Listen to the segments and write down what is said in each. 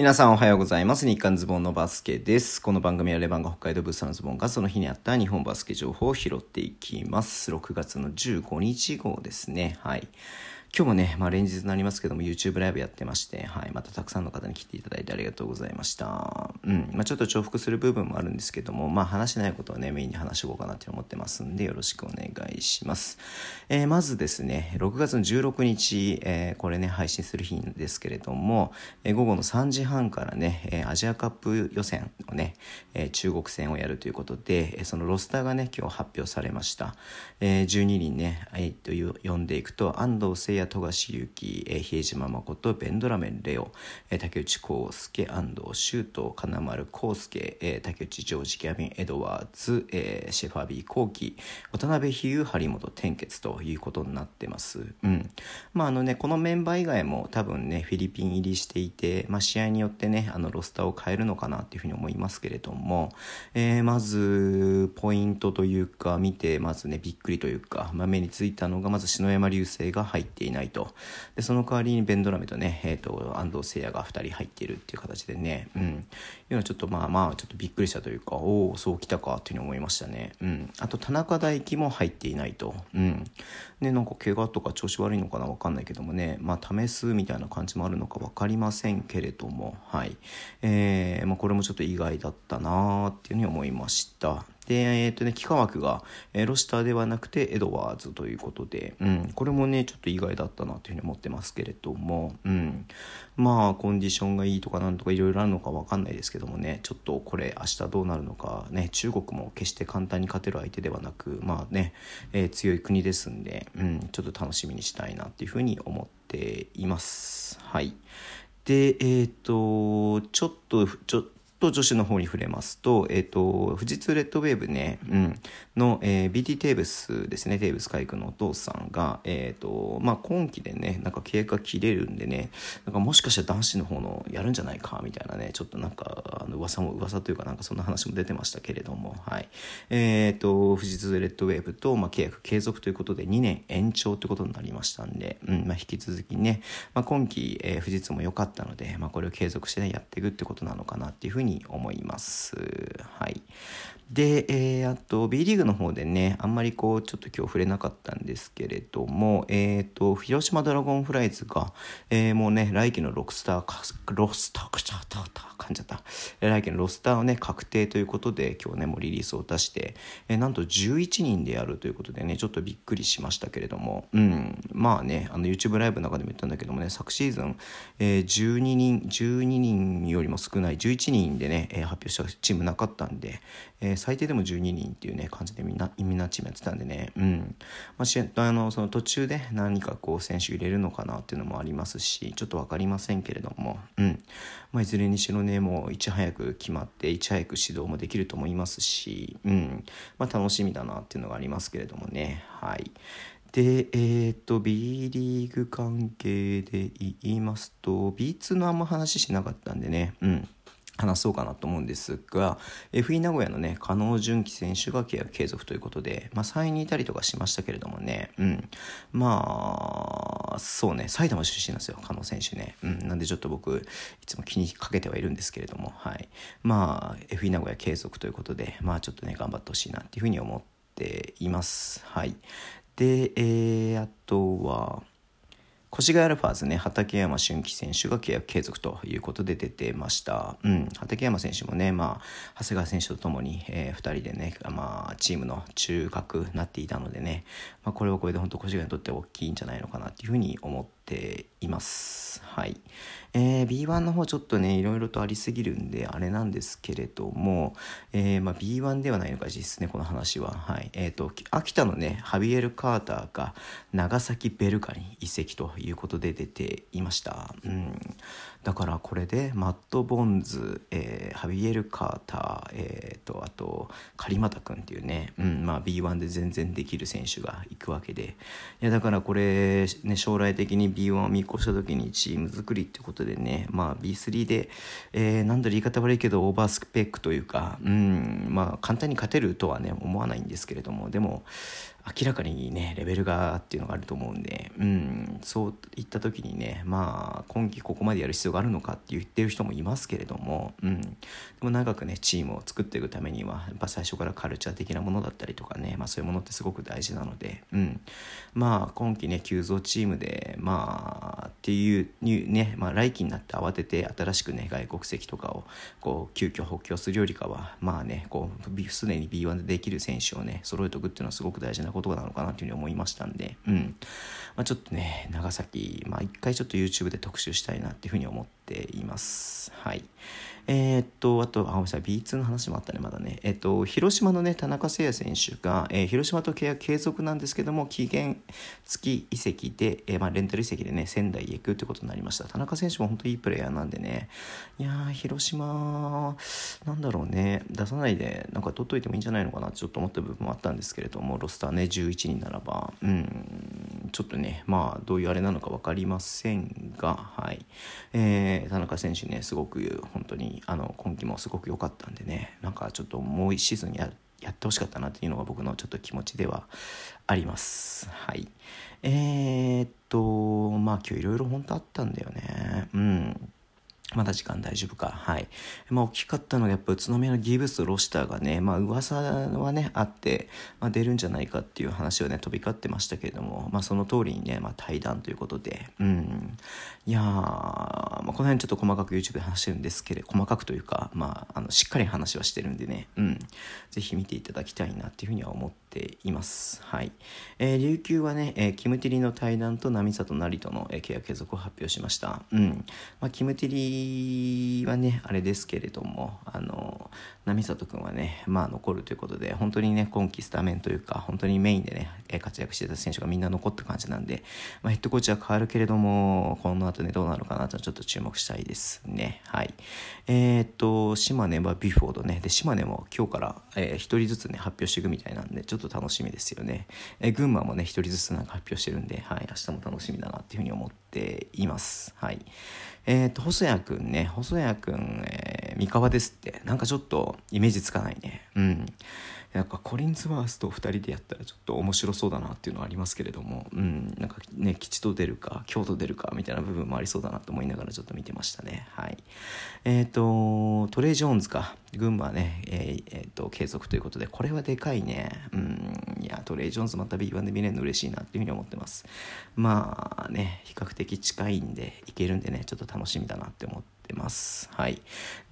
皆さんおはようございます。日刊ズボンのバスケです。この番組はレバンが北海道ブースのズボンがその日にあった日本バスケ情報を拾っていきます。6月の15日号ですね。はい。今日もね、まあ、連日になりますけども YouTube ライブやってまして、はい、またたくさんの方に来ていただいてありがとうございました。うん、まあ、ちょっと重複する部分もあるんですけども、まあ、話しないことをね、メインに話していこうかなって思ってますんで、よろしくお願いします。えー、まずですね、6月の16日、えー、これね、配信する日ですけれども、えー、午後の3時半からね、えアジアカップ予選をね、え中国戦をやるということで、えそのロスターがね、今日発表されました。え12人ね、えー、と呼んでいくと、安藤誠也、富樫勇樹、え比江島誠、ベンドラメンレオ、え竹内康介、安藤修斗、金丸康介、え竹内ジョージ、ギャビン・エドワーズ、えシェファビー・コーキ、渡辺比喩、張本天傑ということになってます。うん。まああのね、このメンバー以外も多分ね、フィリピン入りしていて、まあ試合によってね、あのロスターを変えるのかなっていうふうに思いますけれども、えー、まず、ポイントというか、見て、まずね、びっくりというか、まあ、目についたのが、まず篠山流星が入っていいないと。でその代わりにベンドラメとね、えーと、安藤誠也が2人入っているっていう形でね、うん、いうのはちょっとまあまあちょっとびっくりしたというかおおそうきたかっていうふうに思いましたね、うん、あと田中大輝も入っていないと、うん、ねなんか怪我とか調子悪いのかな分かんないけどもねまあ試すみたいな感じもあるのか分かりませんけれどもはい。えーまあ、これもちょっと意外だったなーっていうふうに思いました。で、えっ、ー、とね、幾何枠が、えー、ロシターではなくてエドワーズということで、うん、これもね、ちょっと意外だったなというふうに思ってますけれども、うん、まあ、コンディションがいいとかなんとかいろいろあるのかわかんないですけどもね、ちょっとこれ明日どうなるのか、ね、中国も決して簡単に勝てる相手ではなく、まあね、えー、強い国ですんで、うん、ちょっと楽しみにしたいなっていうふうに思っています。はい。で、えっ、ー、と、ちょっと、ちょっと、女子の方に触れますと、えっ、ー、と、富士通レッドウェーブね、うん、の、えー、BT テーブスですね、テーブス海君のお父さんが、えっ、ー、と、まあ、今期でね、なんか契約が切れるんでね、なんかもしかしたら男子の方のやるんじゃないか、みたいなね、ちょっとなんか、あの、噂も、噂というかなんかそんな話も出てましたけれども、はい。えっ、と、富士通レッドウェーブと、まあ、契約継続ということで2年延長ということになりましたんで、うん、まあ、引き続きね、まあ、今期、えー、富士通も良かったので、まあ、これを継続してね、やっていくってことなのかなっていうふうにに思います。はい。で、えー、あと B リーグのの方でね、あんまりこう、ちょっと今日触れなかったんですけれども、えっ、ー、と、広島ドラゴンフライズが、えー、もうね、来季のロスターか、ロスター、クチャーターター、噛んじゃった。来季のロスターをね、確定ということで、今日ね、もうリリースを出して、えー、なんと11人でやるということでね、ちょっとびっくりしましたけれども、うん、まあね、あの YouTube ライブの中でも言ったんだけどもね、昨シーズン、えー、12人、12人よりも少ない11人でね、えー、発表したチームなかったんで、えー、最低でも12人っていうね感じでみんなみんなチームやってたんでね、うん。まあ、あのその途中で何かこう選手入れるのかなっていうのもありますしちょっと分かりませんけれども、うん。まあ、いずれにしろねもういち早く決まっていち早く指導もできると思いますし、うん。まあ、楽しみだなっていうのがありますけれどもね。はい。で、えっ、ー、と、B リーグ関係で言いますと、B2 のあんま話しなかったんでね、うん。話そうかなと思うんですが FE 名古屋のね加納純喜選手が契約継続ということで、まあ、3位にいたりとかしましたけれどもね、うん、まあそうね埼玉出身なんですよ加納選手ね、うん、なんでちょっと僕いつも気にかけてはいるんですけれども、はい、まあ FE 名古屋継続ということでまあちょっとね頑張ってほしいなっていうふうに思っています。はい。でえー、あとは越谷アルファーズね、畠山俊樹選手が契約継続ということで出てました。うん、畠山選手もね、まあ、長谷川選手とともに、えー、2人でね、まあ、チームの中核なっていたのでね、まあ、これはこれで本当越谷にとって大きいんじゃないのかなっていうふうに思ってています。はい。えー、B1 の方ちょっとね、いろいろとありすぎるんで、あれなんですけれども、えー、まあ、B1 ではないのか、実質ね、この話は。はい。えっ、ー、と、秋田のね、ハビエル・カーターが長崎ベルカに移籍ということで出ていました。うん。だからこれで、マット・ボンズ、えー、ハビエル・カーター、えっ、と、あと、狩俣君っていうね、うん、まあ B1 で全然できる選手が行くわけで。いや、だからこれ、ね、将来的に B1 を見越した時にチーム作りってことでね、まあ、B3 で、えー、言い方悪いけどオーバースペックというか、うんまあ、簡単に勝てるとはね思わないんですけれどもでも明らかにねレベルがっていうのがあると思うんで、うん、そういった時にねまあ今季ここまでやる必要があるのかって言ってる人もいますけれども、うん、でも長くねチームを作っていくためにはやっぱ最初からカルチャー的なものだったりとかね、まあ、そういうものってすごく大事なので、うん、まあ今季ね急増チームでまあっていうね、まあ、来季になって慌てて新しくね外国籍とかをこう急遽補強するよりかはまあねこうすでに B1 でできる選手をね揃えておくっていうのはすごく大事なことなのかなというふうに思いましたんで、うん。まあ、ちょっとね長崎、まあ、一回ちょっと YouTube で特集したいなっていうふうに思ってています。はいえー、っと、あと、あ、ごめんなさい、B2 の話もあったね、まだね。えー、っと、広島のね、田中誠也選手が、えー、広島と契約継続なんですけども、期限付き移籍で、えまあ、レンタル移籍でね、仙台へ行くってことになりました。田中選手も本当にいいプレイヤーなんでね、いや広島、なんだろうね、出さないで、なんか取っといてもいいんじゃないのかなってちょっと思った部分もあったんですけれども、ロスターね、11人ならば、うん、ちょっとね、まあ、どういうあれなのか分かりませんが、はい。えー田中選手ね、すごく本当に、あの今季もすごく良かったんでねなんかちょっともう1シーズンややってほしかったなっていうのが僕のちょっと気持ちではあります。はい。えー、っとまあ今日いろいろ本当あったんだよね。うん。まだ時間大丈夫か。はい。まあ、大きかったのが、やっぱ宇都宮のギブスロシターがね、まあ、噂はね、あって、まあ、出るんじゃないかっていう話をね、飛び交ってましたけれども、まあ、その通りにね、まあ、対談ということで、うん。いやー、まあ、この辺ちょっと細かく YouTube で話してるんですけれど、細かくというか、まあ、あの、しっかり話はしてるんでね、うん。ぜひ見ていただきたいなっていうふうには思っています。はい。えー、琉球はね、えー、キムティリの対談と波里成との、えー、契約継続を発表しました。うん。まあ、キムティリはねあれですけれどもあの波里君はねまあ残るということで本当にね今季スタメンというか本当にメインでね活躍してた選手がみんな残った感じなんで、まあ、ヘッドコーチは変わるけれどもこの後ねどうなるかなとちょっと注目したいですね。はい。えー、っと島根はビフォードね。で島根も今日から、えー、1人ずつね発表していくみたいなんでちょっと楽しみですよね、えー、群馬もね1人ずつなんか発表してるんではい明日も楽しみだなっていうふうに思っています。はい。えっ、と、細谷くんね、細谷くん、えー、三河ですって、なんかちょっとイメージつかないね。うん。なんかコリンズワースと2人でやったらちょっと面白そうだなっていうのはありますけれども、うん、なんかね吉と出るか京都出るかみたいな部分もありそうだなと思いながらちょっと見てましたねはいえっ、ー、とトレイ・ジョーンズか群馬ねえー、えー、と継続ということでこれはでかいねうんいやトレイ・ジョーンズまた B1 で見れるの嬉しいなっていうふうに思ってますまあね比較的近いんでいけるんでねちょっと楽しみだなって思ってます。はい。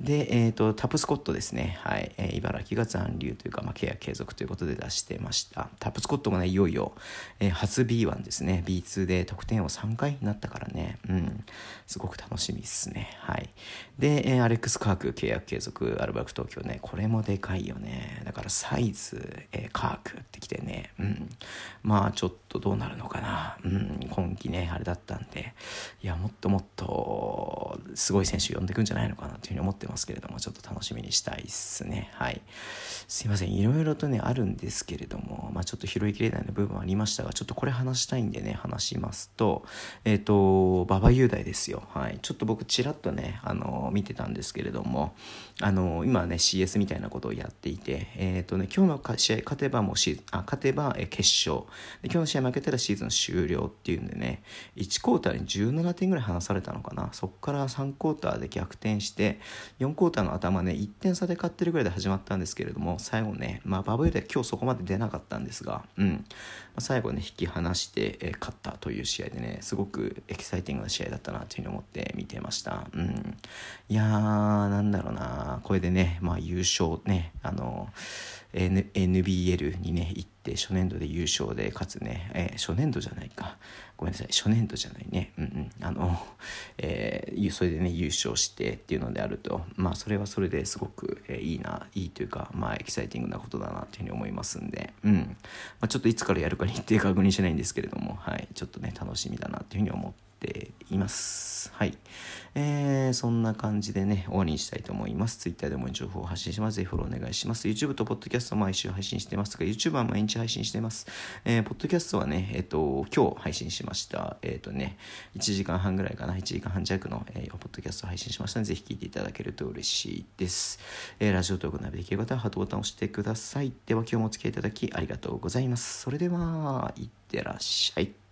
で、えっ、ー、と、タプスコットですね。はい。えー、茨城が残留というか、まあ、ケア継続ということで出してました。タップスコットがね、いよいよ、えー、初 B1 ですね。B2 で得点を3回になったからね。うん。すごく楽しみですね。はい。で、えー、アレックス・カーク契約継続、アルバルク東京ね。これもでかいよね。からサイズ、えー、カークってきてね。うん。まあ、ちょっとどうなるのかな。うん。今季ね、あれだったんで。いや、もっともっと、すごい選手呼んでくんじゃないのかなというふうに思ってますけれどもちょっと楽しみにしたいっすねはいすいませんいろいろとねあるんですけれどもまあちょっと拾いきれない部分もありましたがちょっとこれ話したいんでね話しますとえっ、ー、と馬場雄大ですよはいちょっと僕ちらっとねあの見てたんですけれどもあの今ね CS みたいなことをやっていてえっ、ー、とね今日の試合勝てばもうシーあ勝てば決勝。で今日の試合負けたらシーズン終了っていうんでね1クォーターに17点ぐらい離されたのかな。そこから3クォーターで逆転して4クォーターの頭ね1点差で勝ってるぐらいで始まったんですけれども最後ね、まあ、バブルで今日そこまで出なかったんですが、うん。まあ、最後ね引き離して、え勝ったという試合でねすごくエキサイティングな試合だったなというふうに思って見てました、うん、いやーなんだろうな。これでね、まあ、優勝ねあの NBL にね行って初年度で優勝でかつね、え、初年度じゃないか。ごめんなさい初年度じゃないね。うんうん。あの、え、それでね優勝してっていうのであると。まあそれはそれですごく、え、いいないいというかまあエキサイティングなことだなというふうに思いますんで。うん、まあ、ちょっといつからやるか日程確認しないんですけれどもはい。ちょっとね楽しみだなというふうに思ってています。はい。えー、そんな感じでね終わりにしたいと思います。Twitter でも情報を発信します。ぜひフォローお願いします。YouTube と Podcast 毎週配信してますが YouTube は毎日配信してます、えー、Podcast はねえっ、ー、と今日配信しました。えっ、ー、とね1時間半ぐらいかな。1時間半弱の、えー、Podcast を配信しましたのでぜひ聞いていただけると嬉しいです、えー、ラジオトークナビできる方はハートボタンを押してください。では今日もお付き合いいただきありがとうございます。それではいってらっしゃい。